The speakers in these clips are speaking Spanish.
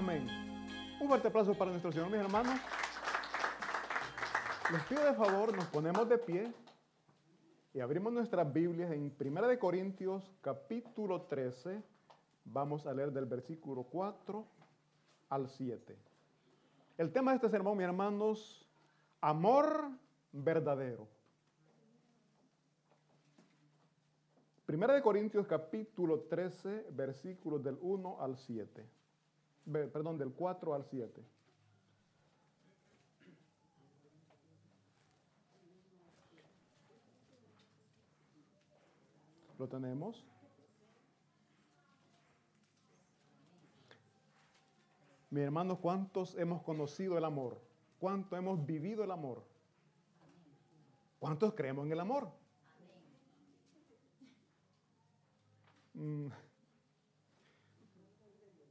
amén. Un fuerte aplauso para nuestro Señor, mis hermanos. Les pido de favor, nos ponemos de pie y abrimos nuestras Biblias en 1 de Corintios capítulo 13. Vamos a leer del versículo 4 al 7. El tema de este sermón, mis hermanos, amor verdadero. Primera de Corintios capítulo 13, versículos del 1 al 7. Perdón, del 4 al 7. ¿Lo tenemos? Mi hermano, ¿cuántos hemos conocido el amor? ¿Cuánto hemos vivido el amor? ¿Cuántos creemos en el amor? Mm.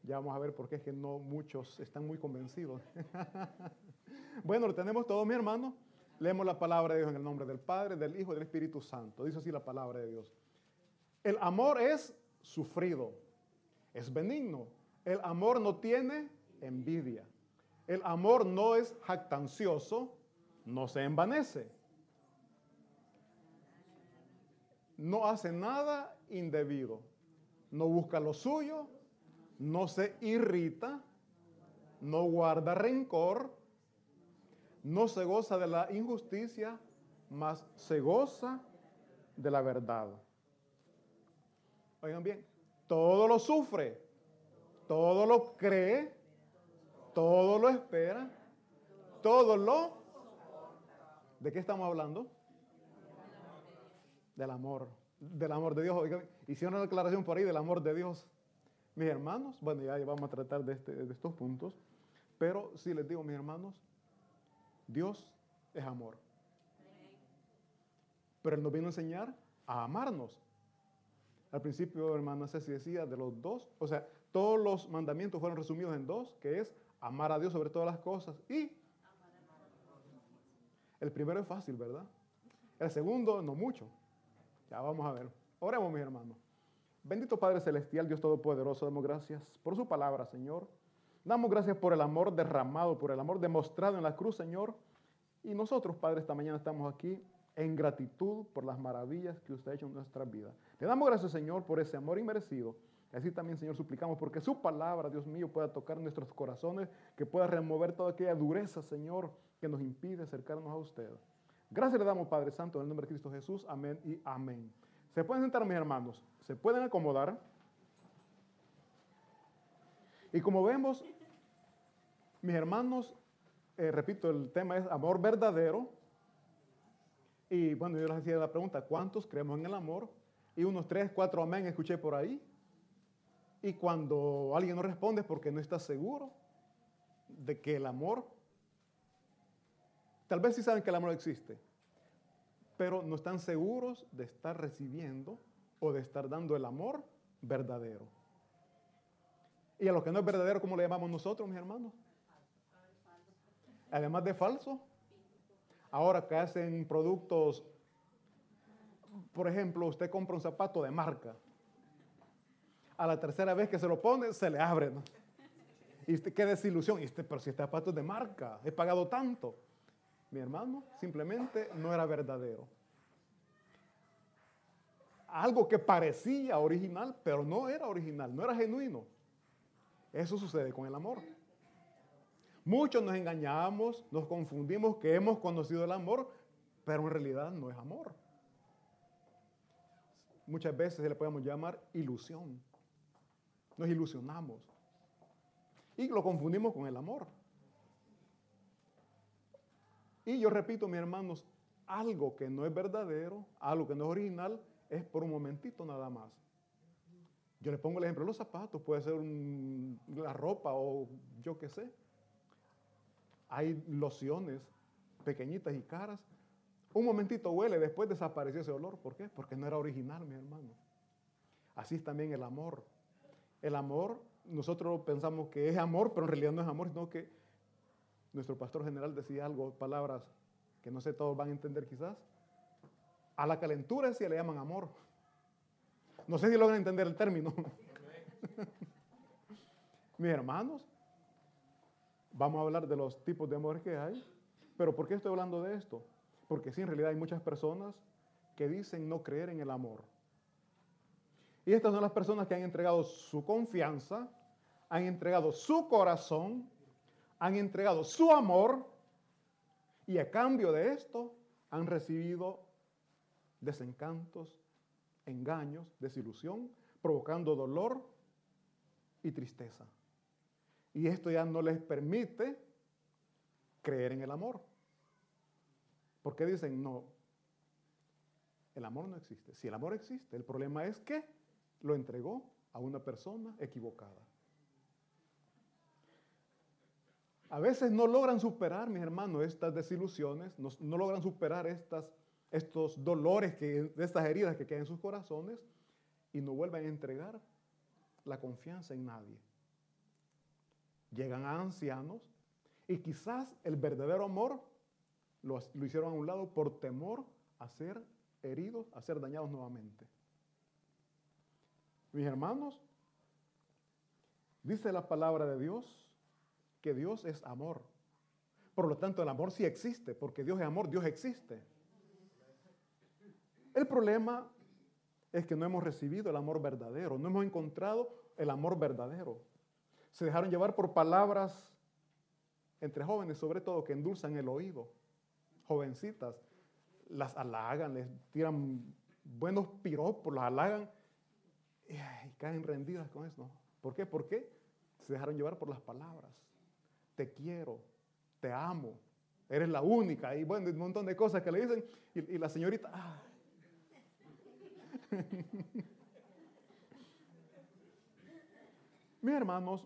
Ya vamos a ver por qué es que no muchos están muy convencidos. bueno, lo tenemos todo, mi hermano. Leemos la palabra de Dios en el nombre del Padre, del Hijo y del Espíritu Santo. Dice así la palabra de Dios. El amor es sufrido, es benigno. El amor no tiene envidia. El amor no es jactancioso, no se envanece. No hace nada indebido. No busca lo suyo, no se irrita, no guarda rencor, no se goza de la injusticia, mas se goza de la verdad. Oigan bien, todo lo sufre, todo lo cree, todo lo espera, todo lo... ¿De qué estamos hablando? Del amor, del amor de Dios. Hicieron una declaración por ahí del amor de Dios. Mis hermanos, bueno, ya vamos a tratar de, este, de estos puntos, pero si les digo, mis hermanos, Dios es amor. Pero Él nos vino a enseñar a amarnos. Al principio, hermana Ceci decía de los dos, o sea, todos los mandamientos fueron resumidos en dos, que es amar a Dios sobre todas las cosas y el primero es fácil, ¿verdad? El segundo no mucho. Ya vamos a ver. Oremos, mis hermanos. Bendito Padre Celestial, Dios Todopoderoso, damos gracias por su palabra, Señor. Damos gracias por el amor derramado, por el amor demostrado en la cruz, Señor. Y nosotros, Padre, esta mañana estamos aquí en gratitud por las maravillas que usted ha hecho en nuestra vida. Le damos gracias, Señor, por ese amor inmerecido. Así también, Señor, suplicamos porque su palabra, Dios mío, pueda tocar nuestros corazones, que pueda remover toda aquella dureza, Señor, que nos impide acercarnos a usted. Gracias le damos, Padre Santo, en el nombre de Cristo Jesús. Amén y amén. Se pueden sentar, mis hermanos. Se pueden acomodar. Y como vemos, mis hermanos, eh, repito, el tema es amor verdadero. Y bueno, yo les hacía la pregunta, ¿cuántos creemos en el amor? Y unos tres, cuatro amén escuché por ahí. Y cuando alguien no responde es porque no está seguro de que el amor, tal vez sí saben que el amor existe, pero no están seguros de estar recibiendo o de estar dando el amor verdadero. Y a lo que no es verdadero, ¿cómo le llamamos nosotros, mis hermanos? Además de falso, Ahora que hacen productos, por ejemplo, usted compra un zapato de marca. A la tercera vez que se lo pone, se le abre. Y usted, qué desilusión. Y usted, pero si este zapato es de marca, he pagado tanto. Mi hermano, simplemente no era verdadero. Algo que parecía original, pero no era original, no era genuino. Eso sucede con el amor. Muchos nos engañamos, nos confundimos que hemos conocido el amor, pero en realidad no es amor. Muchas veces le podemos llamar ilusión. Nos ilusionamos. Y lo confundimos con el amor. Y yo repito, mis hermanos, algo que no es verdadero, algo que no es original, es por un momentito nada más. Yo le pongo el ejemplo, los zapatos, puede ser la ropa o yo qué sé. Hay lociones pequeñitas y caras. Un momentito huele, después desapareció ese olor. ¿Por qué? Porque no era original, mi hermano. Así es también el amor. El amor, nosotros pensamos que es amor, pero en realidad no es amor, sino que nuestro pastor general decía algo, palabras que no sé todos van a entender quizás. A la calentura sí le llaman amor. No sé si logran entender el término. Mis hermanos, Vamos a hablar de los tipos de amor que hay. Pero ¿por qué estoy hablando de esto? Porque sí, en realidad hay muchas personas que dicen no creer en el amor. Y estas son las personas que han entregado su confianza, han entregado su corazón, han entregado su amor y a cambio de esto han recibido desencantos, engaños, desilusión, provocando dolor y tristeza. Y esto ya no les permite creer en el amor. Porque dicen, no, el amor no existe. Si el amor existe, el problema es que lo entregó a una persona equivocada. A veces no logran superar, mis hermanos, estas desilusiones, no, logran superar estas, estos dolores, que, estas heridas que quedan en sus corazones y no vuelven a entregar la confianza en nadie. Llegan a ancianos y quizás el verdadero amor lo, lo hicieron a un lado por temor a ser heridos, a ser dañados nuevamente. Mis hermanos, dice la palabra de Dios Dios es amor. Por lo tanto, el amor sí existe, porque Dios es amor, Dios existe. El problema es que no hemos recibido el amor verdadero, no hemos encontrado el amor verdadero. Se dejaron llevar por palabras entre jóvenes, sobre todo, que endulzan el oído. Jovencitas, las halagan, les tiran buenos piropos, las halagan y, caen rendidas con eso. ¿Por qué? ¿Por qué? Se dejaron llevar por las palabras. Te quiero, te amo, eres la única. Y bueno, un montón de cosas que le dicen. Y, la señorita, ah. Mis hermanos,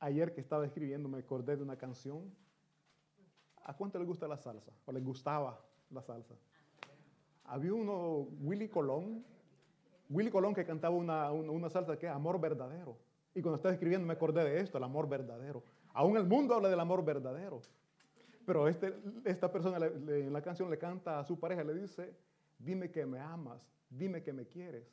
ayer que estaba escribiendo me acordé de una canción. ¿A cuánto le gusta la salsa? ¿O les gustaba la salsa? Había uno, Willy Colón, Willy Colón que cantaba una, salsa que es Amor Verdadero. Y cuando estaba escribiendo me acordé de esto, el amor verdadero. Aún el mundo habla del amor verdadero. Pero este, esta persona en la canción le canta a su pareja, le dice, dime que me amas, dime que me quieres.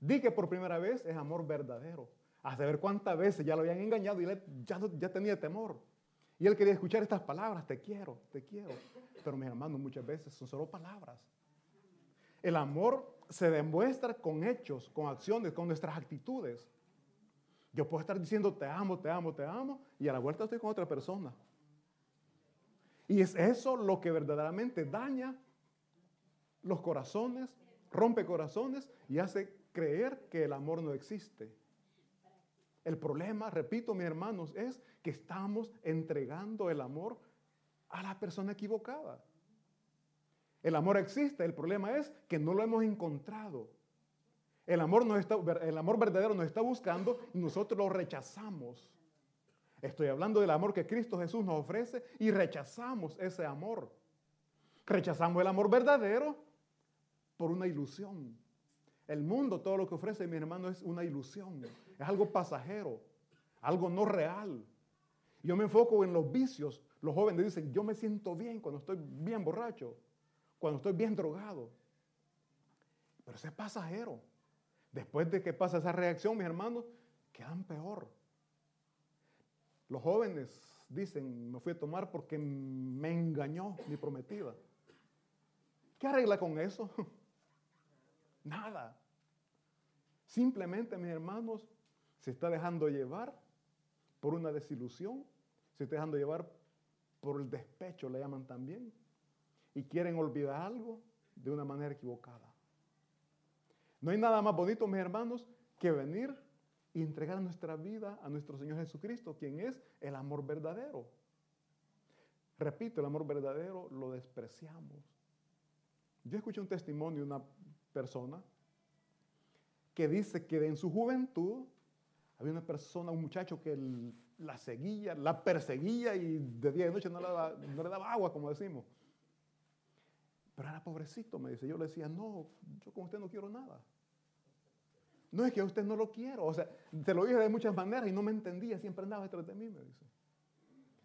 Di que por primera vez es amor verdadero. A saber cuántas veces ya lo habían engañado y él ya, ya tenía temor. Y él quería escuchar estas palabras, te quiero, te quiero. Pero mis hermanos, muchas veces son solo palabras. El amor se demuestra con hechos, con acciones, con nuestras actitudes. Yo puedo estar diciendo te amo, te amo, te amo, y a la vuelta estoy con otra persona. Y es eso lo que verdaderamente daña los corazones, rompe corazones y hace creer que el amor no existe. El problema, repito, mis hermanos, es que estamos entregando el amor a la persona equivocada. El amor existe, el problema es que no lo hemos encontrado. El amor, está, el amor verdadero nos está buscando y nosotros lo rechazamos. Estoy hablando del amor que Cristo Jesús nos ofrece y rechazamos ese amor. Rechazamos el amor verdadero por una ilusión. El mundo, todo lo que ofrece mi hermano es una ilusión, es algo pasajero, algo no real. Yo me enfoco en los vicios. Los jóvenes dicen, yo me siento bien cuando estoy bien borracho cuando estoy bien drogado. Pero eso es pasajero. Después de que pasa esa reacción, mis hermanos, quedan peor. Los jóvenes dicen, me fui a tomar porque me engañó mi prometida. ¿Qué arregla con eso? Nada. Simplemente, mis hermanos, se está dejando llevar por una desilusión, se está dejando llevar por el despecho, le llaman también y quieren olvidar algo de una manera equivocada. No hay nada más bonito, mis hermanos, que venir y entregar nuestra vida a nuestro Señor Jesucristo, quien es el amor verdadero. Repito, el amor verdadero lo despreciamos. Yo escuché un testimonio de una persona que dice que en su juventud había una persona, un muchacho que la seguía, la perseguía y de día y de noche no no le daba agua, como decimos. Pero era pobrecito, me dice. Yo le decía, no, yo con usted no quiero nada. No es que a usted no lo quiero. O sea, te lo dije de muchas maneras y no me entendía. Siempre andaba detrás de mí, me dice.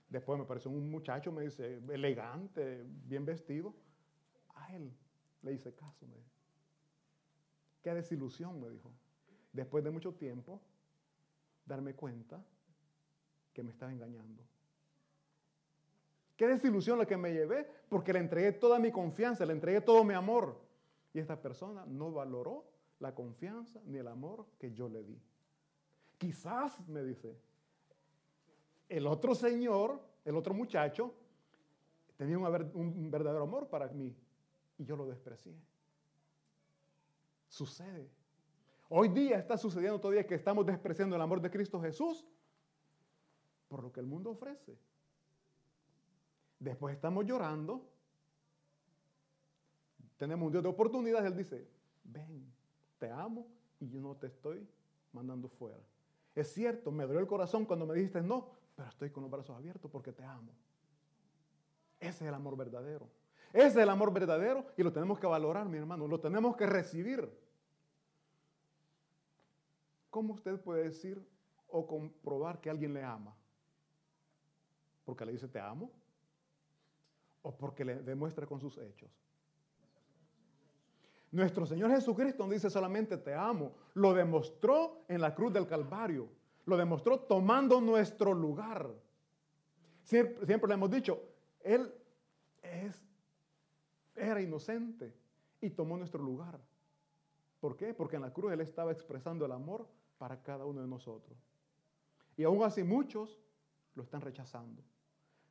Después me pareció un muchacho, me dice, elegante, bien vestido. A él le hice caso, me dijo. Qué desilusión, me dijo. Después de mucho tiempo, darme cuenta que me estaba engañando. Qué desilusión la que me llevé porque le entregué toda mi confianza, le entregué todo mi amor. Y esta persona no valoró la confianza ni el amor que yo le di. Quizás, me dice, el otro señor, el otro muchacho, tenía un, verdadero amor para mí y yo lo desprecié. Sucede. Hoy día está sucediendo todavía que estamos despreciando el amor de Cristo Jesús por lo que el mundo ofrece. Después estamos llorando. Tenemos un Dios de oportunidades. Él dice, ven, te amo y yo no te estoy mandando fuera. Es cierto, me dolió el corazón cuando me dijiste no, pero estoy con los brazos abiertos porque te amo. Ese es el amor verdadero. Ese es el amor verdadero y lo tenemos que valorar, mi hermano. Lo tenemos que recibir. ¿Cómo usted puede decir o comprobar que alguien le ama? ¿Porque le dice te amo? ¿O porque le demuestra con sus hechos? Nuestro Señor Jesucristo no dice solamente te amo, lo demostró en la cruz del Calvario, lo demostró tomando nuestro lugar. Siempre, siempre le hemos dicho, Él es, era inocente y tomó nuestro lugar. ¿Por qué? Porque en la cruz Él estaba expresando el amor para cada uno de nosotros. Y aún así muchos lo están rechazando.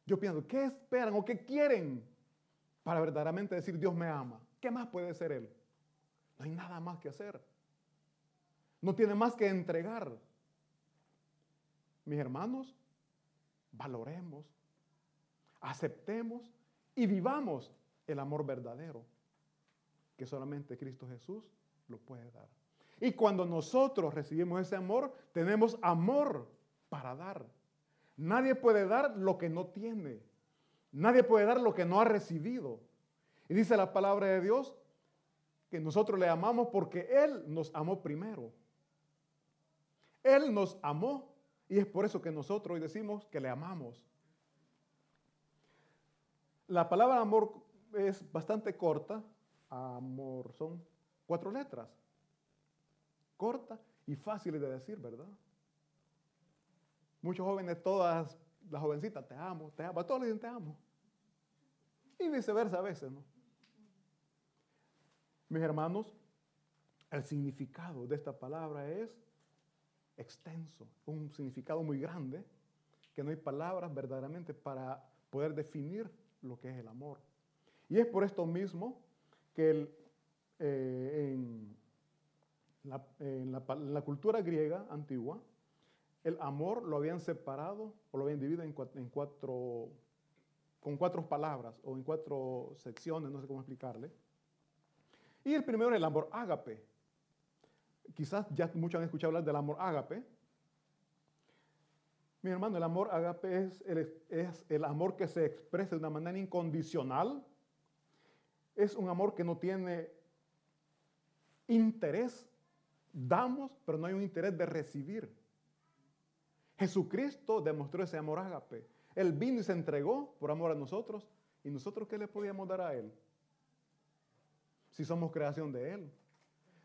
Yo pienso, ¿qué esperan o qué quieren para verdaderamente decir Dios me ama? ¿Qué más puede ser Él? No hay nada más que hacer. No tiene más que entregar. Mis hermanos, valoremos, aceptemos y vivamos el amor verdadero que solamente Cristo Jesús lo puede dar. Y cuando nosotros recibimos ese amor, tenemos amor para dar. Nadie puede dar lo que no tiene. Nadie puede dar lo que no ha recibido. Y dice la palabra de Dios que nosotros le amamos porque Él nos amó primero. Él nos amó y es por eso que nosotros hoy decimos que le amamos. La palabra amor es bastante corta. Amor son cuatro letras corta y fácil de decir, ¿verdad? Muchos jóvenes, todas las jovencitas, te amo, te amo, a todos les dicen te amo. Y viceversa a veces, ¿no? Mis hermanos, el significado de esta palabra es extenso, un significado muy grande, que no hay palabras verdaderamente para poder definir lo que es el amor. Y es por esto mismo que eh, en, en, la, cultura griega antigua, el amor lo habían separado o lo habían dividido en cuatro, con cuatro palabras o en cuatro secciones, no sé cómo explicarle. Y el primero es el amor ágape. Quizás ya muchos han escuchado hablar del amor ágape. Mi hermano, el amor ágape es el, amor que se expresa de una manera incondicional. Es un amor que no tiene interés Damos, pero no hay un interés de recibir. Jesucristo demostró ese amor ágape. Él vino y se entregó por amor a nosotros. ¿Y nosotros qué le podíamos dar a Él? Si somos creación de Él.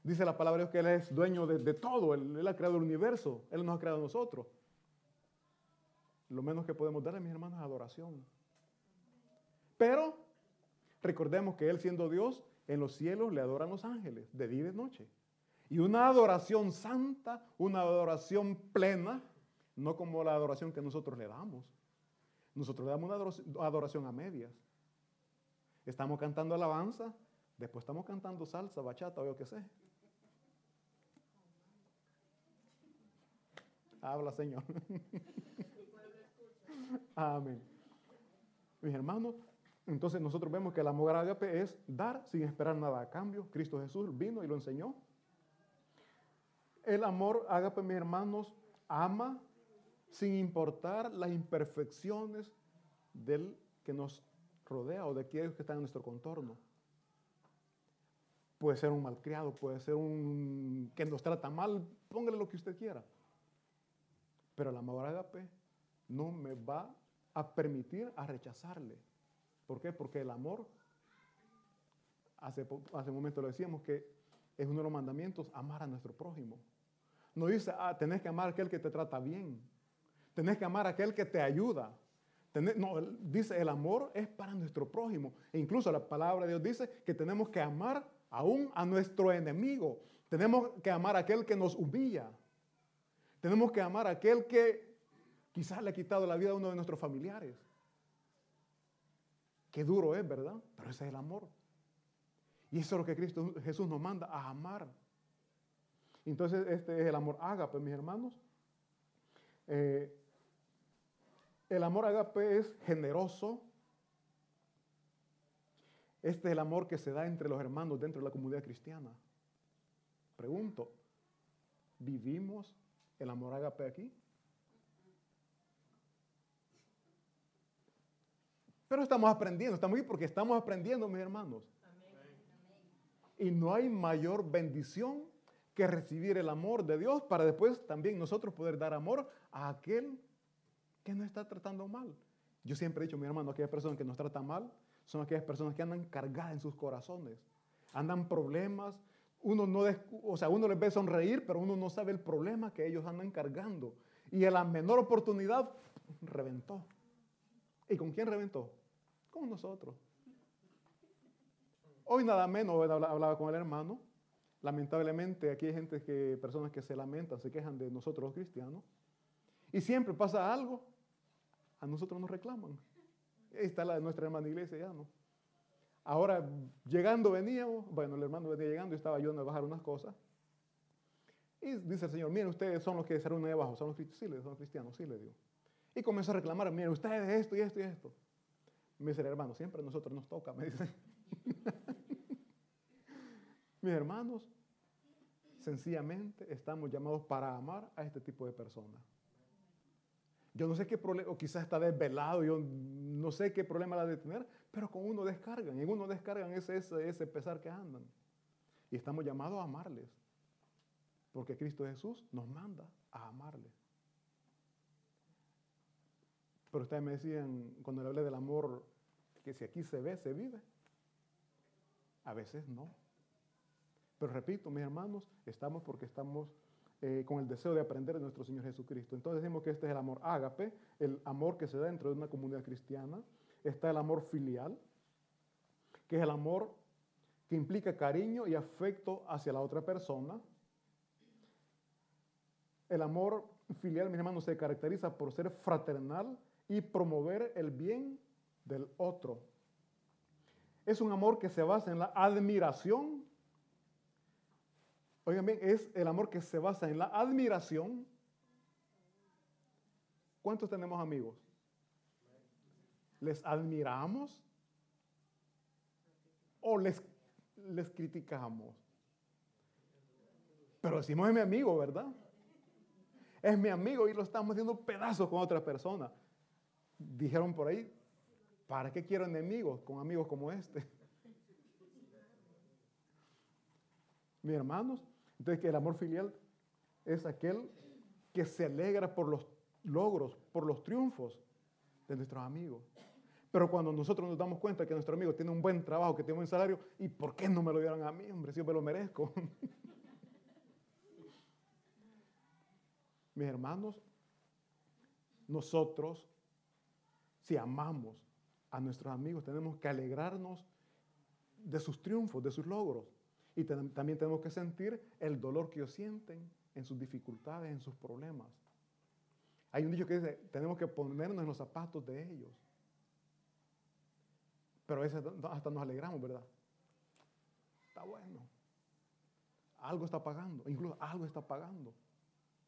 Dice la palabra de Dios que Él es dueño de, todo. Él, él, ha creado el universo. Él nos ha creado a nosotros. Lo menos que podemos darle, mis hermanos, es adoración. Pero recordemos que Él siendo Dios, en los cielos le adoran los ángeles, de día y de noche. Y una adoración santa, una adoración plena, no como la adoración que nosotros le damos. Nosotros le damos una adoración a medias. Estamos cantando alabanza, después estamos cantando salsa, bachata o yo qué sé. Habla, Señor. Amén. Mis hermanos, entonces nosotros vemos que el amor ágape es dar sin esperar nada a cambio. Cristo Jesús vino y lo enseñó. El amor, ágape, mis hermanos, ama sin importar las imperfecciones del que nos rodea o de aquellos que están en nuestro contorno. Puede ser un malcriado, puede ser un que nos trata mal, póngale lo que usted quiera. Pero el amor ágape no me va a permitir a rechazarle. ¿Por qué? Porque el amor, hace, hace un momento lo decíamos, que es uno de los mandamientos, amar a nuestro prójimo. No dice, ah, tenés que amar a aquel que te trata bien, Tenés que amar a aquel que te ayuda. no, dice, el amor es para nuestro prójimo. E incluso la palabra de Dios dice que tenemos que amar aún a nuestro enemigo. Tenemos que amar a aquel que nos humilla. Tenemos que amar a aquel que quizás le ha quitado la vida a uno de nuestros familiares. Qué duro es, ¿verdad? Pero ese es el amor. Y eso es lo que Cristo Jesús nos manda a amar. Entonces, este es el amor ágape, mis hermanos. Eh, el amor ágape es generoso. Este es el amor que se da entre los hermanos dentro de la comunidad cristiana. Pregunto, ¿vivimos el amor ágape aquí? Pero estamos aprendiendo, estamos aquí porque estamos aprendiendo, mis hermanos. Y no hay mayor bendición que recibir el amor de Dios para después también nosotros poder dar amor a aquel que nos está tratando mal. Yo siempre he dicho, mi hermano, aquellas personas que nos tratan mal son aquellas personas que andan cargadas en sus corazones, andan problemas, uno no, o sea, uno les ve sonreír, pero uno no sabe el problema que ellos andan cargando. Y en la menor oportunidad, reventó. ¿Y con quién reventó? Con nosotros. Hoy nada menos hablaba con el hermano. Lamentablemente aquí hay gente que, personas que se lamentan, se quejan de nosotros los cristianos. Y siempre pasa algo, a nosotros nos reclaman. Está la de nuestra hermana iglesia ya, ¿no? Ahora, llegando veníamos, bueno, el hermano venía llegando y estaba ayudando a bajar unas cosas. Y dice el Señor, miren, ustedes son los que se reúnen ahí abajo, son los cristianos, sí, le, son cristianos, sí le digo. Y comenzó a reclamar, miren, ustedes esto y esto y esto. Me dice el hermano, siempre a nosotros nos toca, me dice. Mis hermanos, sencillamente estamos llamados para amar a este tipo de personas. Yo no sé qué problema, o quizás está desvelado, yo no sé qué problema la de tener, pero con uno descargan, en uno descargan ese, ese, ese pesar que andan. Y estamos llamados a amarles, porque Cristo Jesús nos manda a amarles. Pero ustedes me decían, cuando le hablé del amor, que si aquí se ve, se vive. A veces no. Pero repito, mis hermanos, estamos porque estamos eh, con el deseo de aprender de nuestro Señor Jesucristo. Entonces decimos que este es el amor ágape, el amor que se da dentro de una comunidad cristiana. Está el amor filial, que es el amor que implica cariño y afecto hacia la otra persona. El amor filial, mis hermanos, se caracteriza por ser fraternal y promover el bien del otro. Es un amor que se basa en la admiración Oigan bien, es el amor que se basa en la admiración. ¿Cuántos tenemos amigos? ¿Les admiramos? ¿O les, les criticamos? Pero decimos es mi amigo, ¿verdad? Es mi amigo y lo estamos haciendo pedazos con otra persona. Dijeron por ahí, ¿para qué quiero enemigos con amigos como este? Mis hermanos, entonces, que el amor filial es aquel que se alegra por los logros, por los triunfos de nuestros amigos. Pero cuando nosotros nos damos cuenta que nuestro amigo tiene un buen trabajo, que tiene un buen salario, ¿y por qué no me lo dieron a mí, hombre? Si yo me lo merezco. Mis hermanos, nosotros, si amamos a nuestros amigos, tenemos que alegrarnos de sus triunfos, de sus logros. Y también tenemos que sentir el dolor que ellos sienten en sus dificultades, en sus problemas. Hay un dicho que dice, tenemos que ponernos en los zapatos de ellos. Pero a veces hasta nos alegramos, ¿verdad? Está bueno. Algo está pagando, incluso algo está pagando.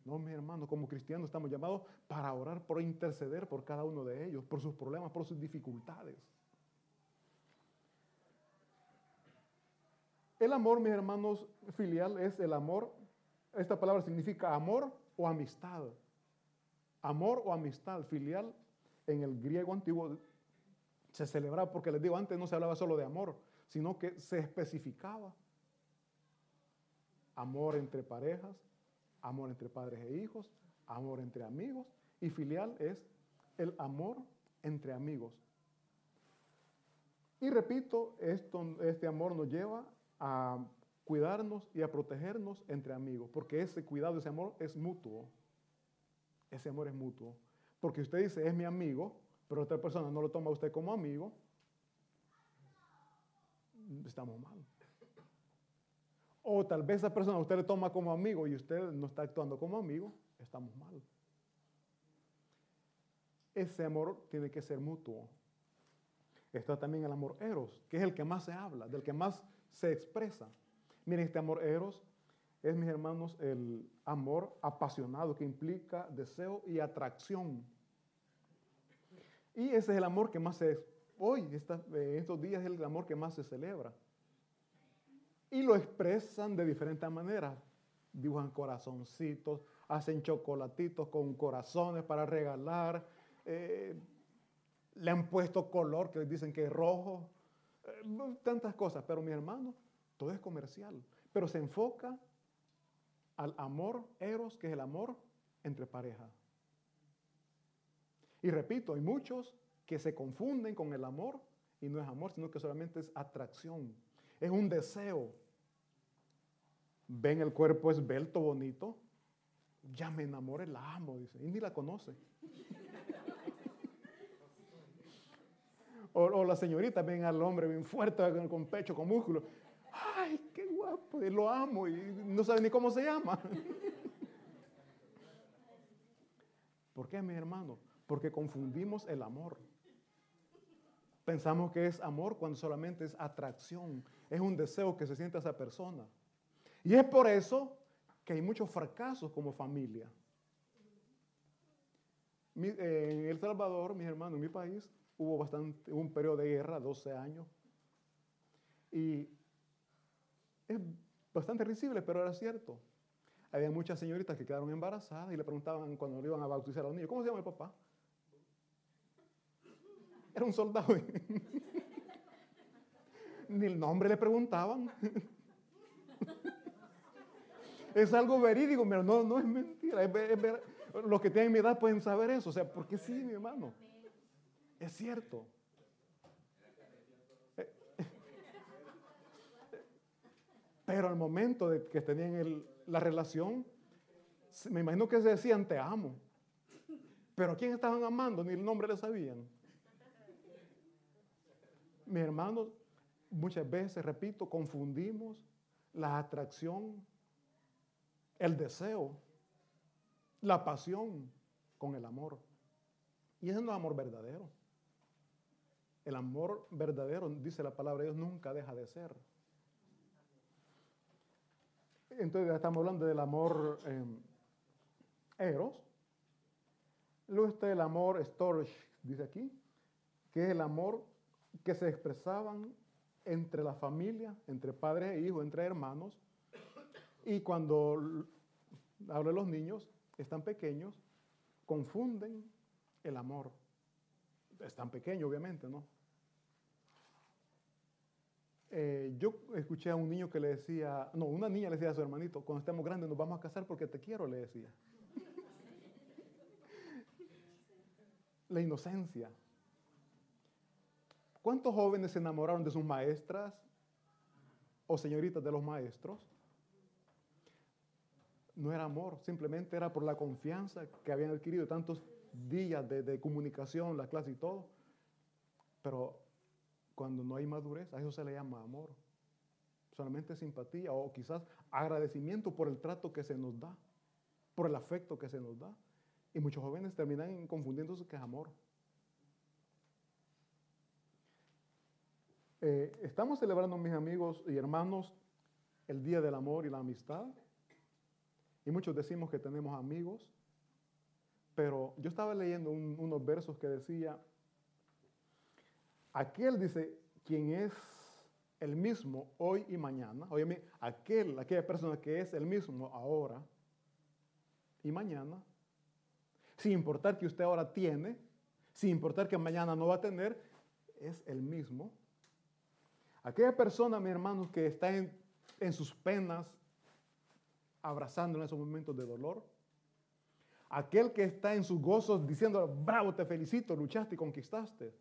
No, mi hermano, como cristianos estamos llamados para orar, por interceder por cada uno de ellos, por sus problemas, por sus dificultades. El amor, mis hermanos, filial es el amor. Esta palabra significa amor o amistad. Amor o amistad. Filial en el griego antiguo se celebraba, porque les digo, antes no se hablaba solo de amor, sino que se especificaba. Amor entre parejas, amor entre padres e hijos, amor entre amigos. Y filial es el amor entre amigos. Y repito, este amor nos lleva a cuidarnos y a protegernos entre amigos, porque ese cuidado, ese amor es mutuo. Ese amor es mutuo. Porque usted dice, es mi amigo, pero otra persona no lo toma a usted como amigo, estamos mal. O tal vez esa persona usted le toma como amigo y usted no está actuando como amigo, estamos mal. Ese amor tiene que ser mutuo. Está también el amor eros, que es el que más se habla, del que más se expresa. Miren, este amor eros es, mis hermanos, el amor apasionado que implica deseo y atracción. Y ese es el amor que más se, hoy, en estos días, es el amor que más se celebra. Y lo expresan de diferentes maneras. Dibujan corazoncitos, hacen chocolatitos con corazones para regalar. Eh, le han puesto color que dicen que es rojo. Eh, tantas cosas. Pero mi hermano, todo es comercial. Pero se enfoca al amor eros, que es el amor entre pareja. Y repito, hay muchos que se confunden con el amor y no es amor, sino que solamente es atracción. Es un deseo. Ven el cuerpo esbelto, bonito. Ya me enamoré, la amo, dice. Y ni la conoce. O, la señorita ven al hombre bien fuerte, con pecho, con músculo. ¡Ay, qué guapo! Lo amo y no sabe ni cómo se llama. ¿Por qué, mi hermano? porque confundimos el amor. Pensamos que es amor cuando solamente es atracción, es un deseo que se siente esa persona. Y es por eso que hay muchos fracasos como familia. en El Salvador, mis hermanos, en mi país, hubo bastante, un periodo de guerra, 12 años. Y es bastante risible, pero era cierto. Había muchas señoritas que quedaron embarazadas y le preguntaban cuando le iban a bautizar a los niños, ¿cómo se llama el papá? Era un soldado. Ni el nombre le preguntaban. es algo verídico, pero no, no es mentira. los que tienen mi edad pueden saber eso. O sea, porque sí, mi hermano. Es cierto. Pero al momento de que tenían la relación, me imagino que se decían te amo. Pero ¿a quién estaban amando? Ni el nombre le sabían. Mis hermanos, muchas veces, repito, confundimos la atracción, el deseo, la pasión con el amor. Y ese no es amor verdadero. El amor verdadero, dice la palabra de Dios, nunca deja de ser. Entonces ya estamos hablando del amor em, eros. Luego está el amor storage, dice aquí, que es el amor que se expresaban entre la familia, entre padres e hijos, entre hermanos. Y cuando hablo de los niños, están pequeños, confunden el amor. Están pequeños, obviamente, ¿no? Eh, yo escuché a un niño que le decía, no, una niña le decía a su hermanito, cuando estemos grandes nos vamos a casar porque te quiero, le decía. la inocencia. ¿Cuántos jóvenes se enamoraron de sus maestras o señoritas de los maestros? No era amor, simplemente era por la confianza que habían adquirido tantos días de, comunicación, la clase y todo. Pero cuando no hay madurez, a eso se le llama amor. Solamente simpatía o quizás agradecimiento por el trato que se nos da, por el afecto que se nos da. Y muchos jóvenes terminan confundiéndose que es amor. Eh, estamos celebrando, mis amigos y hermanos, el Día del Amor y la Amistad. Y muchos decimos que tenemos amigos, pero yo estaba leyendo unos versos que decía, aquel dice, quien es el mismo hoy y mañana, oye, aquel, aquella persona que es el mismo ahora y mañana, sin importar que usted ahora tiene, sin importar que mañana no va a tener, es el mismo Aquella persona, mi hermano, que está en, sus penas, abrazando en esos momentos de dolor. Aquel que está en sus gozos diciendo, bravo, te felicito, luchaste y conquistaste.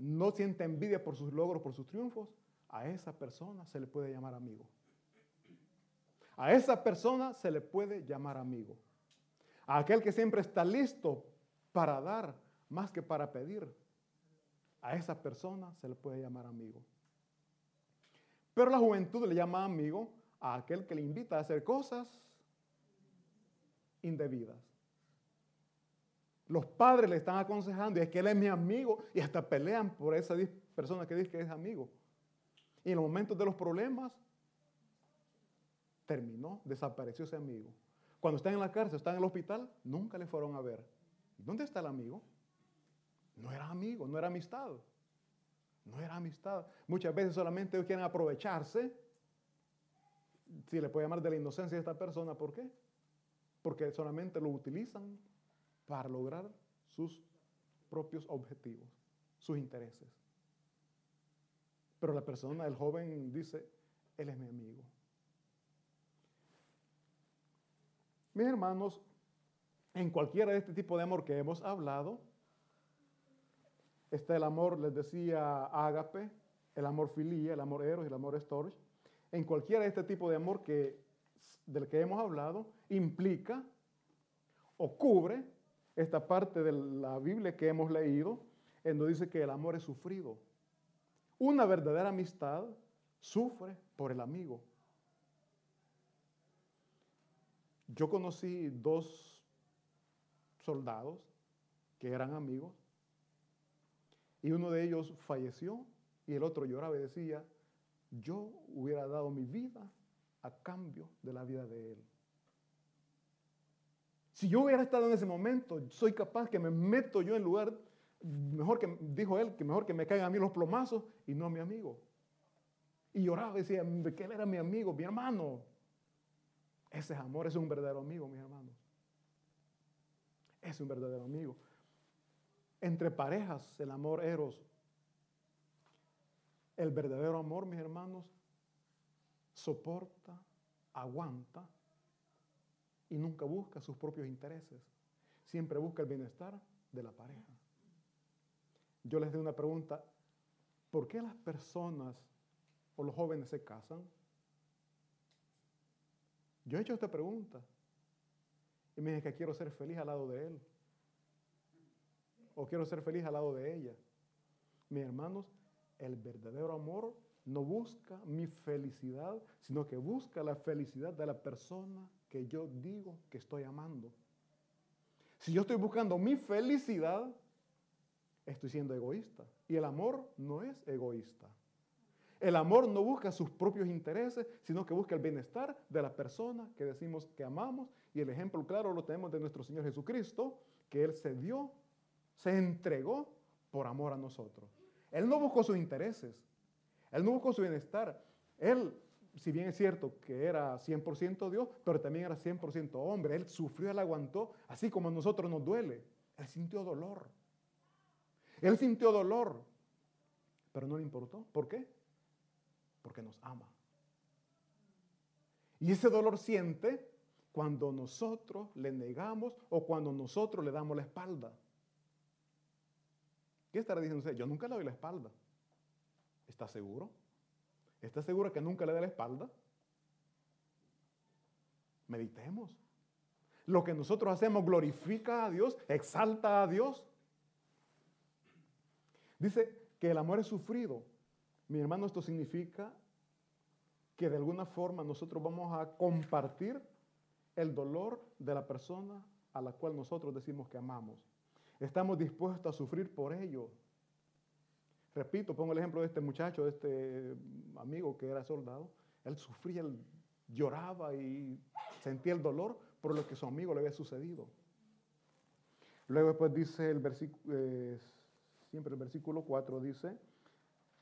No siente envidia por sus logros, por sus triunfos. A esa persona se le puede llamar amigo. A esa persona se le puede llamar amigo. A aquel que siempre está listo para dar más que para pedir, a esa persona se le puede llamar amigo. Pero la juventud le llama amigo a aquel que le invita a hacer cosas indebidas. Los padres le están aconsejando y es que él es mi amigo y hasta pelean por esa persona que dice que es amigo. Y en los momentos de los problemas, terminó, desapareció ese amigo. Cuando están en la cárcel, están en el hospital, nunca le fueron a ver. ¿Dónde está el amigo? No era amigo, no era amistad. No era amistad. Muchas veces solamente ellos quieren aprovecharse, si le puede llamar de la inocencia de esta persona, ¿por qué? Porque solamente lo utilizan para lograr sus propios objetivos, sus intereses. Pero la persona, el joven dice, él es mi amigo. Mis hermanos, en cualquiera de este tipo de amor que hemos hablado, está el amor, les decía, ágape, el amor filía, el amor eros y el amor storge. En cualquiera de este tipo de amor que, del que hemos hablado, implica o cubre esta parte de la Biblia que hemos leído, en donde dice que el amor es sufrido. Una verdadera amistad sufre por el amigo. Yo conocí dos soldados que eran amigos y uno de ellos falleció y el otro lloraba y decía, yo hubiera dado mi vida a cambio de la vida de él. Si yo hubiera estado en ese momento, soy capaz que me meto yo en lugar, mejor que, dijo él, que mejor que me caigan a mí los plomazos y no a mi amigo. Y lloraba y decía, que él era mi amigo, mi hermano. Ese es amor, es un verdadero amigo, mis hermanos. Es un verdadero amigo. Entre parejas, el amor eros. El verdadero amor, mis hermanos, soporta, aguanta y nunca busca sus propios intereses. Siempre busca el bienestar de la pareja. Yo les doy una pregunta. ¿Por qué las personas o los jóvenes se casan? Yo he hecho esta pregunta y me dije que quiero ser feliz al lado de él. O quiero ser feliz al lado de ella. Mis hermanos, el verdadero amor no busca mi felicidad, sino que busca la felicidad de la persona que yo digo que estoy amando. Si yo estoy buscando mi felicidad, estoy siendo egoísta. Y el amor no es egoísta. El amor no busca sus propios intereses, sino que busca el bienestar de la persona que decimos que amamos. Y el ejemplo claro lo tenemos de nuestro Señor Jesucristo, que Él se dio, se entregó por amor a nosotros. Él no buscó sus intereses, Él no buscó su bienestar. Él, si bien es cierto que era 100% Dios, pero también era 100% hombre. Él sufrió, Él aguantó, así como a nosotros nos duele. Él sintió dolor. Él sintió dolor, pero no le importó. ¿Por qué? porque nos ama. Y ese dolor siente cuando nosotros le negamos o cuando nosotros le damos la espalda. ¿Qué estará diciendo usted? Yo nunca le doy la espalda. ¿Está seguro? ¿Está seguro que nunca le dé la espalda? Meditemos. Lo que nosotros hacemos glorifica a Dios, exalta a Dios. Dice que el amor es sufrido, mi hermano, esto significa que de alguna forma nosotros vamos a compartir el dolor de la persona a la cual nosotros decimos que amamos. Estamos dispuestos a sufrir por ello. Repito, pongo el ejemplo de este muchacho, de este amigo que era soldado. Él sufría, él lloraba y sentía el dolor por lo que su amigo le había sucedido. Luego después dice el versículo, eh, siempre el versículo 4 dice,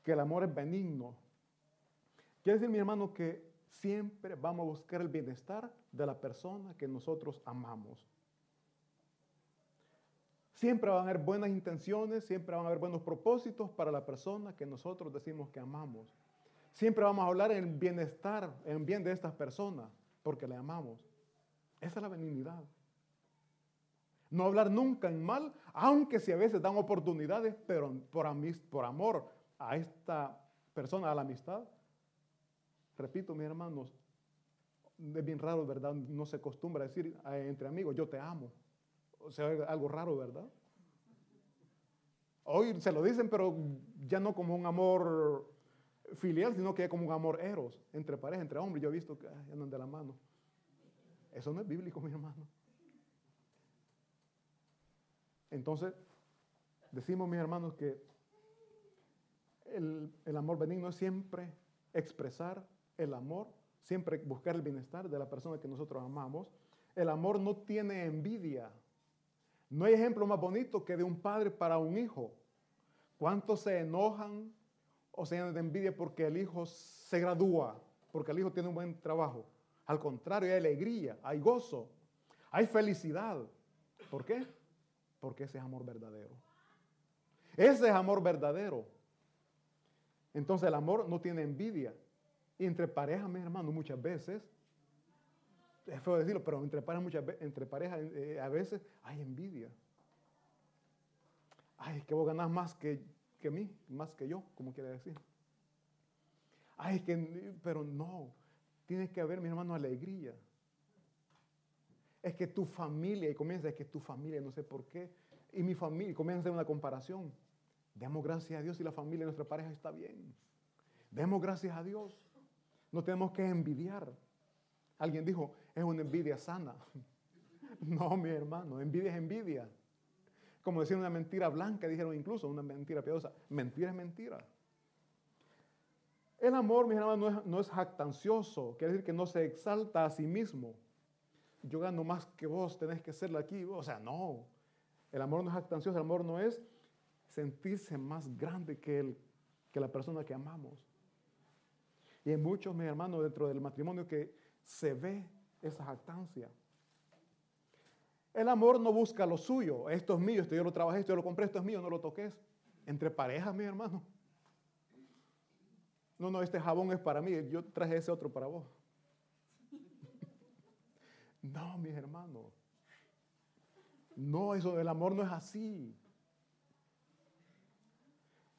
que el amor es benigno. Quiere decir, mi hermano, que siempre vamos a buscar el bienestar de la persona que nosotros amamos. Siempre van a haber buenas intenciones, siempre van a haber buenos propósitos para la persona que nosotros decimos que amamos. Siempre vamos a hablar en bienestar, en bien de estas personas, porque le amamos. Esa es la benignidad. No hablar nunca en mal, aunque si a veces dan oportunidades, pero por, por amor a esta persona, a la amistad, repito, mis hermanos, es bien raro, ¿verdad? No se acostumbra a decir entre amigos, yo te amo. O sea, algo raro, ¿verdad? Hoy se lo dicen, pero ya no como un amor filial, sino que como un amor eros, entre pareja, entre hombres. Yo he visto que andan de la mano. Eso no es bíblico, mi hermano. Entonces, decimos, mis hermanos, que el, el amor benigno es siempre expresar el amor, siempre buscar el bienestar de la persona que nosotros amamos. El amor no tiene envidia. No hay ejemplo más bonito que de un padre para un hijo. ¿Cuántos se enojan o se llenan de envidia porque el hijo se gradúa, porque el hijo tiene un buen trabajo? Al contrario, hay alegría, hay gozo, hay felicidad. ¿Por qué? Porque ese es amor verdadero. Ese es amor verdadero. Entonces el amor no tiene envidia. Y entre parejas, mis hermanos, muchas veces, es feo decirlo, pero entre parejas, muchas entre parejas eh, a veces hay envidia. Ay, que vos ganás más que, que mí, más que yo, como quiere decir. Ay, que, pero no, tiene que haber, mi hermano, alegría. Es que tu familia, y comienza, es que tu familia, no sé por qué, y mi familia, y comienza una comparación. Demos gracias a Dios y la familia de nuestra pareja está bien. Demos gracias a Dios. No tenemos que envidiar. Alguien dijo, es una envidia sana. No, mi hermano, envidia es envidia. Como decir una mentira blanca, dijeron incluso, una mentira piadosa. Mentira es mentira. El amor, mi hermano, no es, no es jactancioso, quiere decir que no se exalta a sí mismo. Yo gano más que vos, tenés que serlo aquí. O sea, no. El amor no es jactancioso, el amor no es sentirse más grande que, el, que la persona que amamos. Y hay muchos, mis hermanos, dentro del matrimonio que se ve esa jactancia. El amor no busca lo suyo. Esto es mío, esto yo lo trabajé, esto yo lo compré, esto es mío, no lo toques. Entre parejas, mi hermano. No, no, este jabón es para mí, yo traje ese otro para vos. No, mis hermanos. No, eso del amor no es así.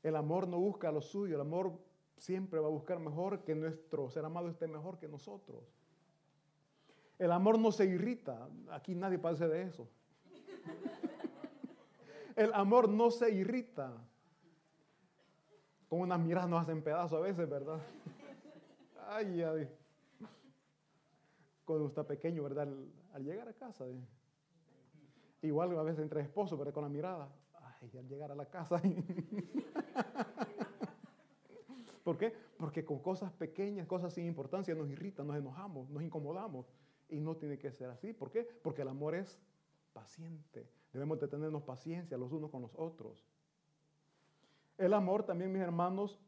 El amor no busca lo suyo, el amor siempre va a buscar mejor que nuestro ser amado esté mejor que nosotros. El amor no se irrita, aquí nadie parece de eso. El amor no se irrita. Con unas miradas nos hacen pedazos a veces, ¿verdad? Ay, ay. Cuando está pequeño, ¿verdad? Al, llegar a casa. ¿eh? Igual a veces entre esposos, pero con la mirada. Ay, al llegar a la casa. ¿Por qué? Porque con cosas pequeñas, cosas sin importancia, nos irritan, nos enojamos, nos incomodamos. Y no tiene que ser así. ¿Por qué? Porque el amor es paciente. Debemos de tenernos paciencia los unos con los otros. El amor también, mis hermanos,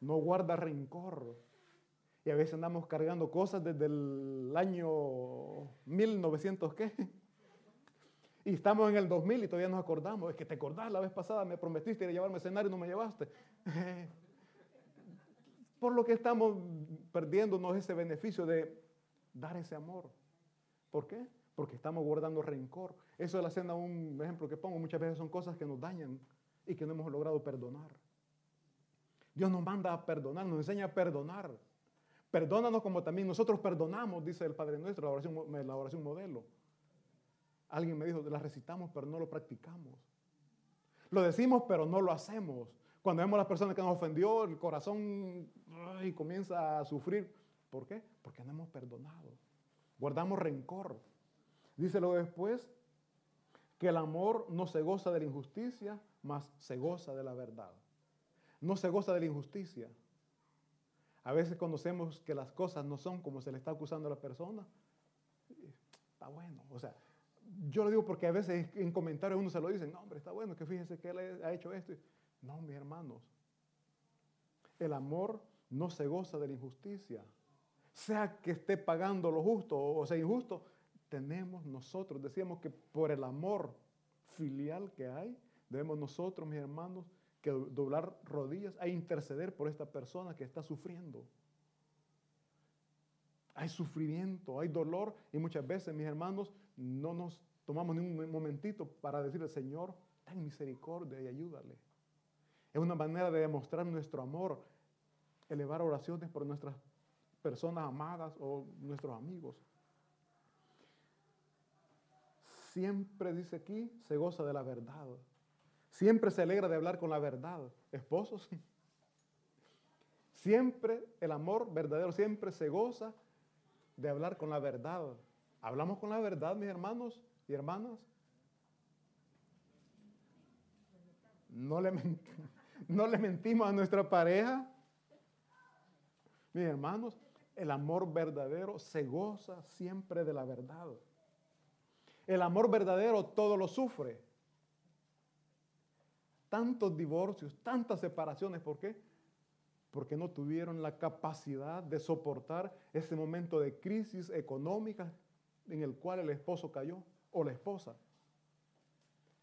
no guarda rencor. Y a veces andamos cargando cosas desde el año 1900, ¿qué? Y estamos en el 2000 y todavía nos acordamos. Es que te acordás, la vez pasada me prometiste ir a llevarme a cenar y no me llevaste. Por lo que estamos perdiéndonos ese beneficio de dar ese amor. ¿Por qué? Porque estamos guardando rencor. Eso de la cena, un ejemplo que pongo, muchas veces son cosas que nos dañan y que no hemos logrado perdonar. Dios nos manda a perdonar, nos enseña a perdonar. Perdónanos como también nosotros perdonamos, dice el Padre Nuestro, la oración, la modelo. Alguien me dijo, la recitamos pero no lo practicamos. Lo decimos pero no lo hacemos. Cuando vemos a la persona que nos ofendió, el corazón comienza a sufrir. ¿Por qué? Porque no hemos perdonado. Guardamos rencor. Luego después que el amor no se goza de la injusticia, mas se goza de la verdad. No se goza de la injusticia. A veces conocemos que las cosas no son como se le está acusando a la persona. Está bueno. O sea, yo lo digo porque a veces en comentarios uno se lo dicen, no, hombre, está bueno que fíjese que él ha hecho esto. No, mis hermanos. El amor no se goza de la injusticia. Sea que esté pagando lo justo o sea injusto, tenemos nosotros, decíamos que por el amor filial que hay, debemos nosotros, mis hermanos, que doblar rodillas e interceder por esta persona que está sufriendo. Hay sufrimiento, hay dolor y muchas veces, mis hermanos, no nos tomamos ni un momentito para decirle, Señor, ten misericordia y ayúdale. Es una manera de demostrar nuestro amor, elevar oraciones por nuestras personas amadas o nuestros amigos. siempre, dice aquí, se goza de la verdad. Siempre se alegra de hablar con la verdad. Esposos, siempre el amor verdadero, siempre se goza de hablar con la verdad. ¿Hablamos con la verdad, mis hermanos y hermanas? No le, no le mentimos a nuestra pareja. Mis hermanos, el amor verdadero se goza siempre de la verdad. El amor verdadero todo lo sufre. Tantos divorcios, tantas separaciones, ¿por qué? Porque no tuvieron la capacidad de soportar ese momento de crisis económica en el cual el esposo cayó o la esposa.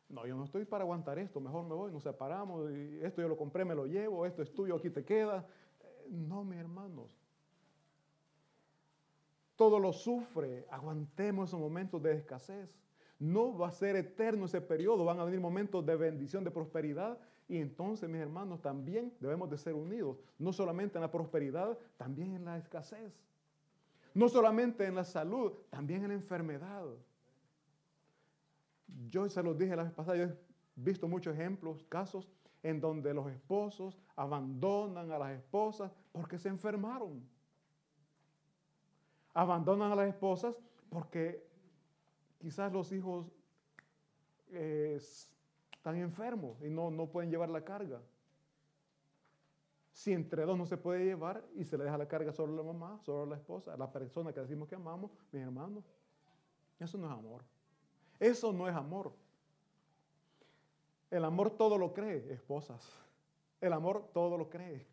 No, yo no estoy para aguantar esto, mejor me voy, nos separamos, y esto yo lo compré, me lo llevo, esto es tuyo, aquí te queda. No, mis hermanos. Todo lo sufre, aguantemos esos momentos de escasez. No va a ser eterno ese periodo, van a venir momentos de bendición, de prosperidad. Y entonces, mis hermanos, también debemos de ser unidos, no solamente en la prosperidad, también en la escasez. No solamente en la salud, también en la enfermedad. Yo se los dije la vez pasada, yo he visto muchos ejemplos, casos en donde los esposos abandonan a las esposas porque se enfermaron. Abandonan a las esposas porque quizás los hijos eh, están enfermos y no, no pueden llevar la carga. Si entre dos no se puede llevar y se le deja la carga solo a la mamá, solo a la esposa, a la persona que decimos que amamos, mis hermanos, eso no es amor. Eso no es amor. El amor todo lo cree, esposas. El amor todo lo cree.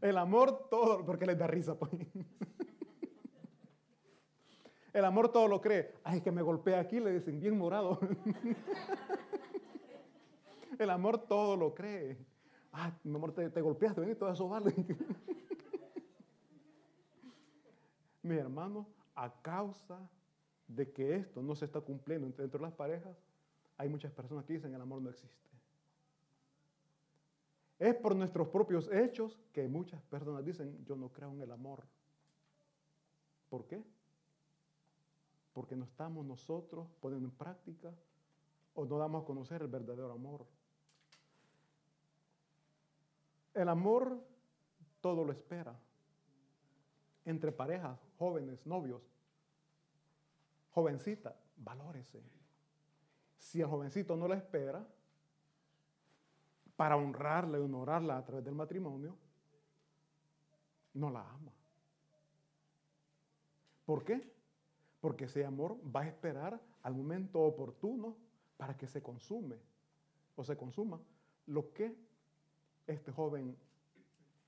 El amor todo, porque les da risa, pues. El amor todo lo cree. Ay, que me golpea aquí, le dicen, bien morado. El amor todo lo cree. Ay, mi amor, te, golpeaste, ven, todo eso vale. Mi hermano, a causa de que esto no se está cumpliendo dentro de las parejas, hay muchas personas que dicen el amor no existe. Es por nuestros propios hechos que muchas personas dicen yo no creo en el amor. ¿Por qué? Porque no estamos nosotros poniendo en práctica o no damos a conocer el verdadero amor. El amor todo lo espera. Entre parejas, jóvenes, novios, jovencita, valórese. Si el jovencito no la espera, para honrarla y honorarla a través del matrimonio, no la ama. ¿Por qué? Porque ese amor va a esperar al momento oportuno para que se consume o se consuma lo que este joven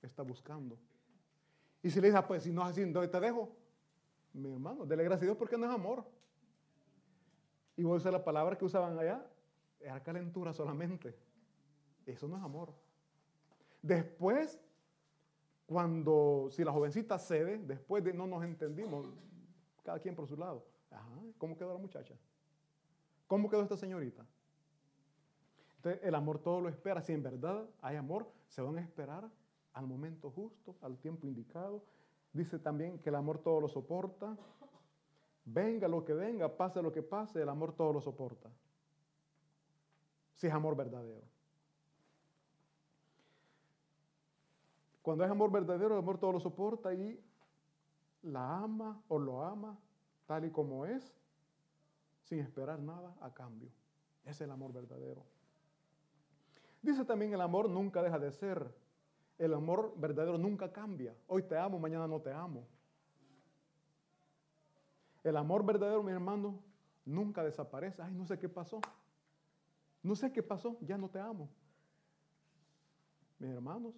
está buscando. Y si le dice, ah, pues si no es así, ¿dónde te dejo? Mi hermano, dele gracias a Dios porque no es amor. Y voy a usar la palabra que usaban allá, era calentura solamente. Eso no es amor. Después, cuando, si la jovencita cede, después de no nos entendimos, cada quien por su lado. ¿cómo quedó la muchacha? ¿Cómo quedó esta señorita? Entonces, el amor todo lo espera. Si en verdad hay amor, se van a esperar al momento justo, al tiempo indicado. Dice también que el amor todo lo soporta. Venga lo que venga, pase lo que pase, el amor todo lo soporta. Si es amor verdadero. Cuando es amor verdadero, el amor todo lo soporta y la ama o lo ama tal y como es, sin esperar nada a cambio. Es el amor verdadero. Dice también el amor nunca deja de ser. El amor verdadero nunca cambia. Hoy te amo, mañana no te amo. El amor verdadero, mi hermano, nunca desaparece. Ay, no sé qué pasó. No sé qué pasó, ya no te amo. Mis hermanos,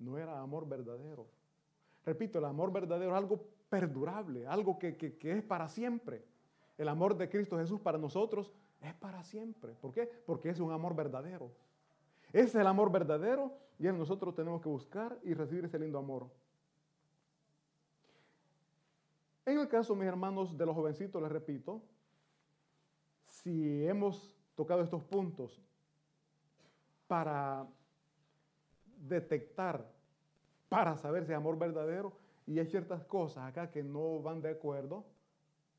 no era amor verdadero. Repito, el amor verdadero es algo perdurable, algo que, que, es para siempre. El amor de Cristo Jesús para nosotros es para siempre. ¿Por qué? Porque es un amor verdadero. Es el amor verdadero y en nosotros tenemos que buscar y recibir ese lindo amor. En el caso, mis hermanos, de los jovencitos, les repito, si hemos tocado estos puntos para detectar, para saber si es amor verdadero, y hay ciertas cosas acá que no van de acuerdo,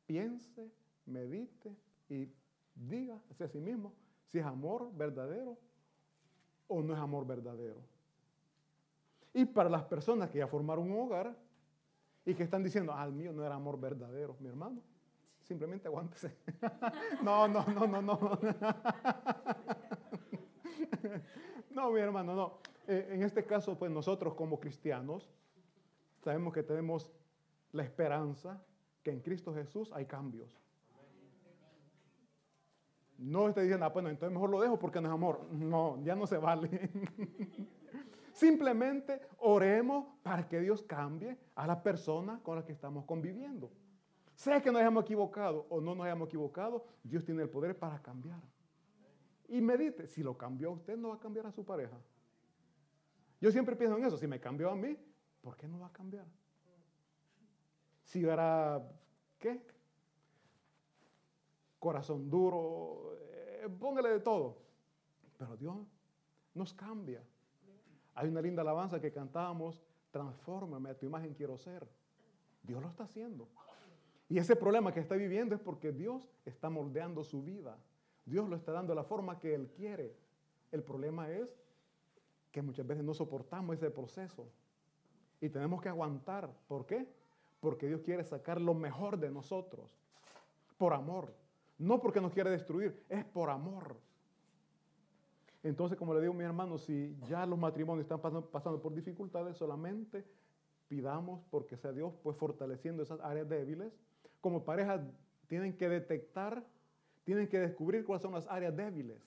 piense, medite y diga a sí mismo si es amor verdadero o no es amor verdadero. Y para las personas que ya formaron un hogar y que están diciendo, ah, el mío no era amor verdadero, mi hermano, simplemente aguántese. no, no, no, no, no. no, mi hermano, no. Eh, en este caso, pues nosotros como cristianos sabemos que tenemos la esperanza que en Cristo Jesús hay cambios. No esté diciendo, ah, bueno, entonces mejor lo dejo porque no es amor. No, ya no se vale. Simplemente oremos para que Dios cambie a la persona con la que estamos conviviendo. Sea que nos hayamos equivocado o no nos hayamos equivocado, Dios tiene el poder para cambiar. Y medite, si lo cambió usted, no va a cambiar a su pareja. Yo siempre pienso en eso, si me cambió a mí, ¿por qué no va a cambiar? Si era, ¿qué? Corazón duro, eh, póngale de todo. Pero Dios nos cambia. Hay una linda alabanza que cantábamos, transfórmame a tu imagen quiero ser. Dios lo está haciendo. Y ese problema que está viviendo es porque Dios está moldeando su vida. Dios lo está dando la forma que Él quiere. El problema es que muchas veces no soportamos ese proceso. Y tenemos que aguantar. ¿Por qué? Porque Dios quiere sacar lo mejor de nosotros. Por amor. No porque nos quiere destruir, es por amor. Entonces, como le digo a mi hermano, si ya los matrimonios están pasando, por dificultades, solamente pidamos porque sea Dios pues fortaleciendo esas áreas débiles. Como pareja tienen que detectar, tienen que descubrir cuáles son las áreas débiles.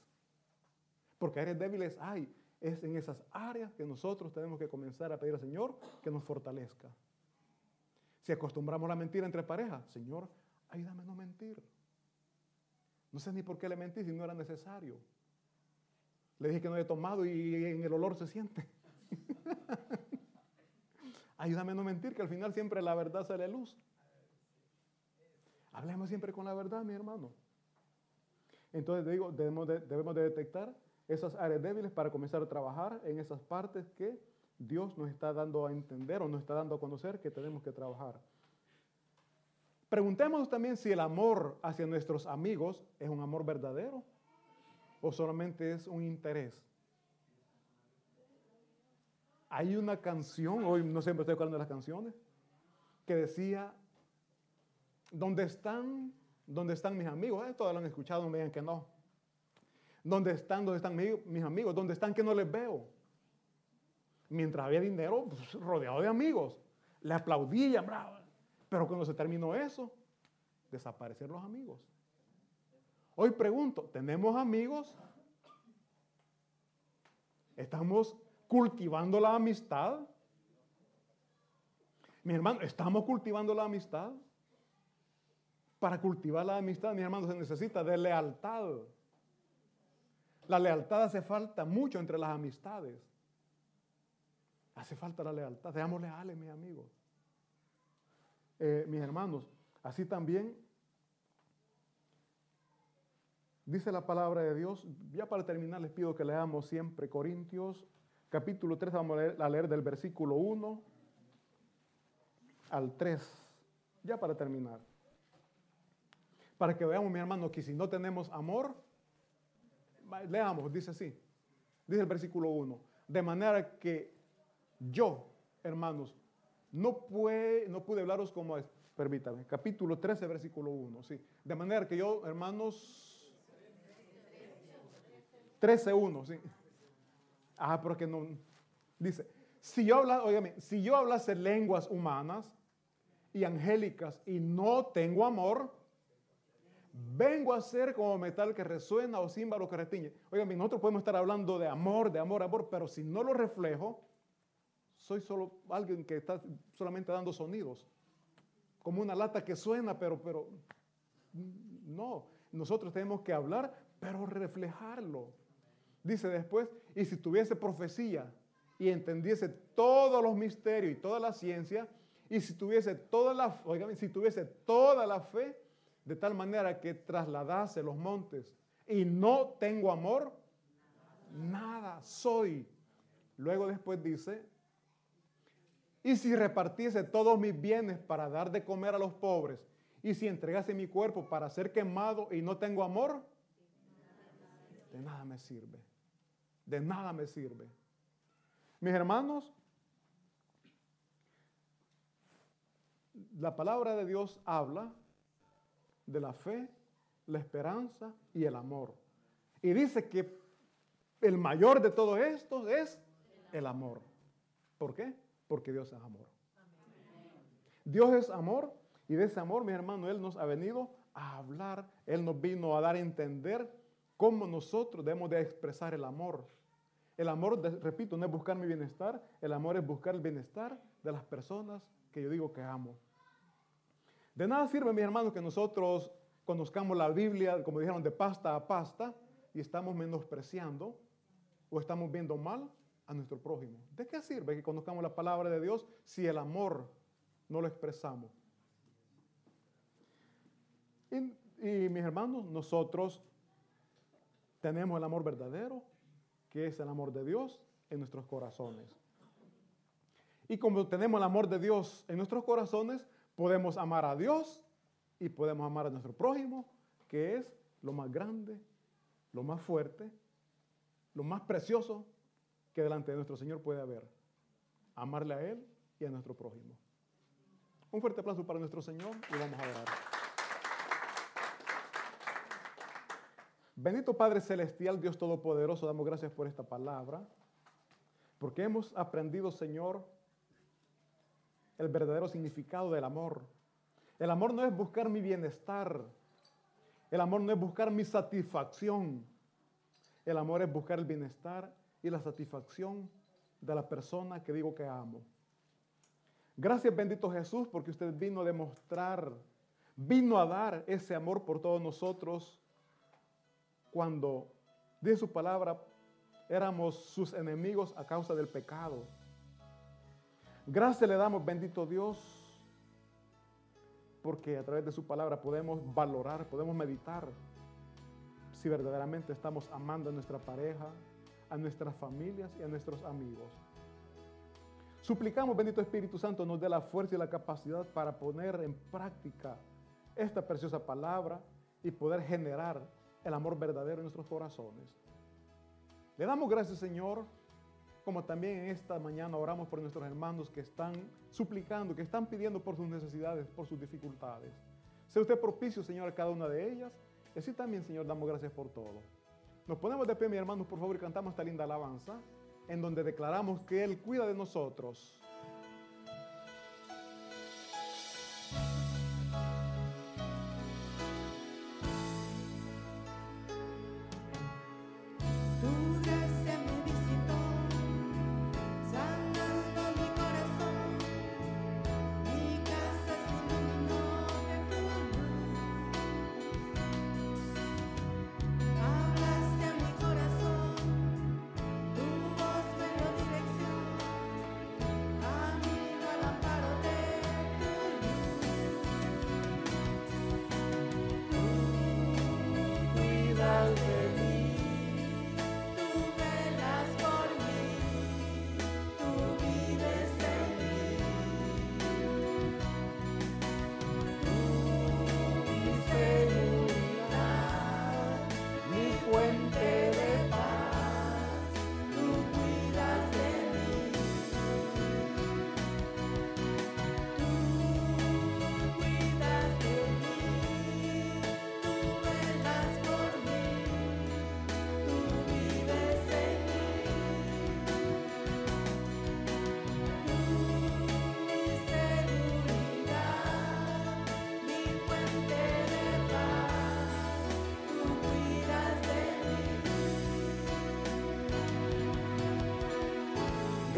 Porque áreas débiles hay. Es en esas áreas que nosotros tenemos que comenzar a pedir al Señor que nos fortalezca. Si acostumbramos la mentira entre parejas, Señor, ayúdame a no mentir. No sé ni por qué le mentí si no era necesario. Le dije que no había tomado y en el olor se siente. Ayúdame a no mentir, que al final siempre la verdad sale a luz. Hablemos siempre con la verdad, mi hermano. Entonces digo, debemos de, debemos de detectar esas áreas débiles para comenzar a trabajar en esas partes que Dios nos está dando a entender o nos está dando a conocer que tenemos que trabajar. Preguntémonos también si el amor hacia nuestros amigos es un amor verdadero o solamente es un interés? Hay una canción, hoy no siempre estoy hablando de las canciones, que decía, ¿dónde están, dónde están mis amigos? Todos lo han escuchado, me digan que no. ¿Dónde están, dónde están mis amigos? ¿Dónde están que no les veo? Mientras había dinero, pues, rodeado de amigos. Le aplaudían, bravo. Pero cuando se terminó eso, desaparecieron los amigos. Hoy pregunto, ¿tenemos amigos? ¿Estamos cultivando la amistad? Mi hermano, ¿estamos cultivando la amistad? Para cultivar la amistad, mi hermano, se necesita de lealtad. La lealtad hace falta mucho entre las amistades. Hace falta la lealtad. Seamos leales, mis amigos. Eh, mis hermanos, así también Dice la palabra de Dios, ya para terminar les pido que leamos siempre Corintios capítulo 3, vamos a leer, del versículo 1 al 3, ya para terminar. Para que veamos, mi hermano, que si no tenemos amor, leamos, dice así, dice el versículo 1, de manera que yo, hermanos, no, puede, no pude hablaros como es, permítame, capítulo 13, versículo 1, sí, de manera que yo, hermanos, 13.1, sí. Ah, porque no. Dice, si yo, habla, si yo hablase lenguas humanas y angélicas y no tengo amor, vengo a ser como metal que resuena o címbalo que retiñe. Oigan, nosotros podemos estar hablando de amor, de amor, amor, pero si no lo reflejo, soy solo alguien que está solamente dando sonidos. Como una lata que suena, pero, pero no. Nosotros tenemos que hablar, pero reflejarlo. Dice después, y si tuviese profecía y entendiese todos los misterios y toda la ciencia, y si tuviese toda la, si tuviese toda la fe, de tal manera que trasladase los montes, y no tengo amor, nada soy. Luego después dice, y si repartiese todos mis bienes para dar de comer a los pobres, Y si entregase mi cuerpo para ser quemado y no tengo amor, de nada me sirve. De nada me sirve. Mis hermanos, la palabra de Dios habla de la fe, la esperanza y el amor. Y dice que el mayor de todo esto es el amor. ¿Por qué? Porque Dios es amor. Dios es amor y de ese amor, mi hermano, Él nos ha venido a hablar, Él nos vino a dar a entender cómo nosotros debemos de expresar el amor. El amor, repito, no es buscar mi bienestar, el amor es buscar el bienestar de las personas que yo digo que amo. De nada sirve, mi hermano, que nosotros conozcamos la Biblia, como dijeron, de pasta a pasta y estamos menospreciando o estamos viendo mal a nuestro prójimo. ¿De qué sirve que conozcamos la palabra de Dios si el amor no lo expresamos? Y, y mis hermanos, nosotros tenemos el amor verdadero, que es el amor de Dios en nuestros corazones. Y como tenemos el amor de Dios en nuestros corazones, podemos amar a Dios y podemos amar a nuestro prójimo, que es lo más grande, lo más fuerte, lo más precioso que delante de nuestro Señor puede haber. Amarle a Él y a nuestro prójimo. Un fuerte aplauso para nuestro Señor y vamos a orar. Bendito Padre Celestial, Dios Todopoderoso, damos gracias por esta palabra, porque hemos aprendido, Señor, el verdadero significado del amor. El amor no es buscar mi bienestar. El amor no es buscar mi satisfacción. El amor es buscar el bienestar y la satisfacción de la persona que digo que amo. Gracias bendito Jesús porque usted vino a demostrar, vino a dar ese amor por todos nosotros cuando, de su palabra, éramos sus enemigos a causa del pecado. Gracias le damos, bendito Dios, porque a través de su palabra podemos valorar, podemos meditar si verdaderamente estamos amando a nuestra pareja, a nuestras familias y a nuestros amigos. Suplicamos, bendito Espíritu Santo, nos dé la fuerza y la capacidad para poner en práctica esta preciosa palabra y poder generar el amor verdadero en nuestros corazones. Le damos gracias, Señor, como también esta mañana oramos por nuestros hermanos que están suplicando, que están pidiendo por sus necesidades, por sus dificultades. Sea usted propicio, Señor, a cada una de ellas. Y así también, Señor, damos gracias por todo. Nos ponemos de pie, mis hermanos, por favor, y cantamos esta linda alabanza, en donde declaramos que Él cuida de nosotros.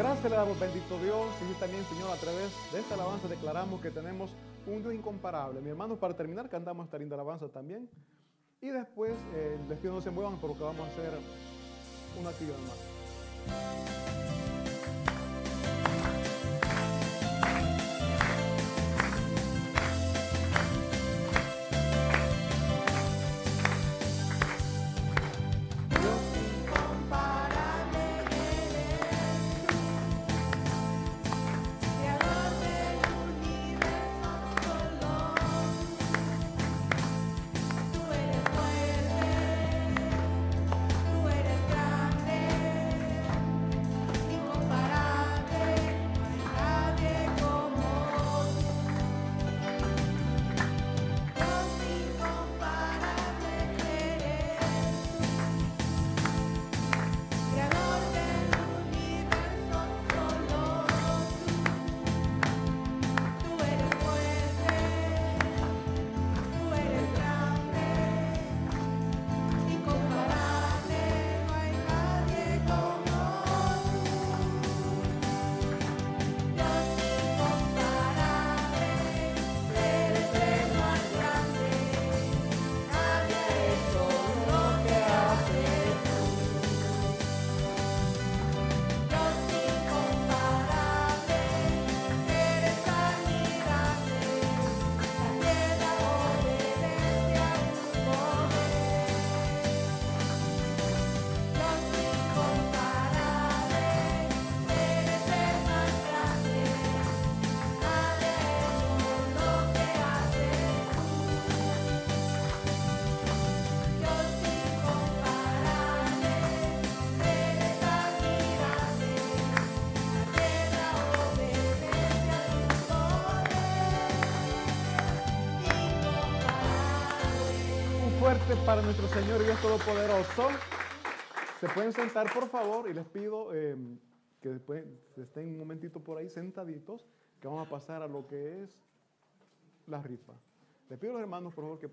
Gracias le damos, bendito Dios. Y también, Señor, a través de esta alabanza declaramos que tenemos un Dios incomparable. Mi hermano, para terminar, cantamos esta linda alabanza también. Y después, eh, les pido no se muevan porque vamos a hacer una actividad más. Para nuestro Señor Dios Todopoderoso. Se pueden sentar, por favor, y les pido eh, que después estén un momentito por ahí sentaditos, que vamos a pasar a lo que es la rifa. Les pido a los hermanos, por favor, que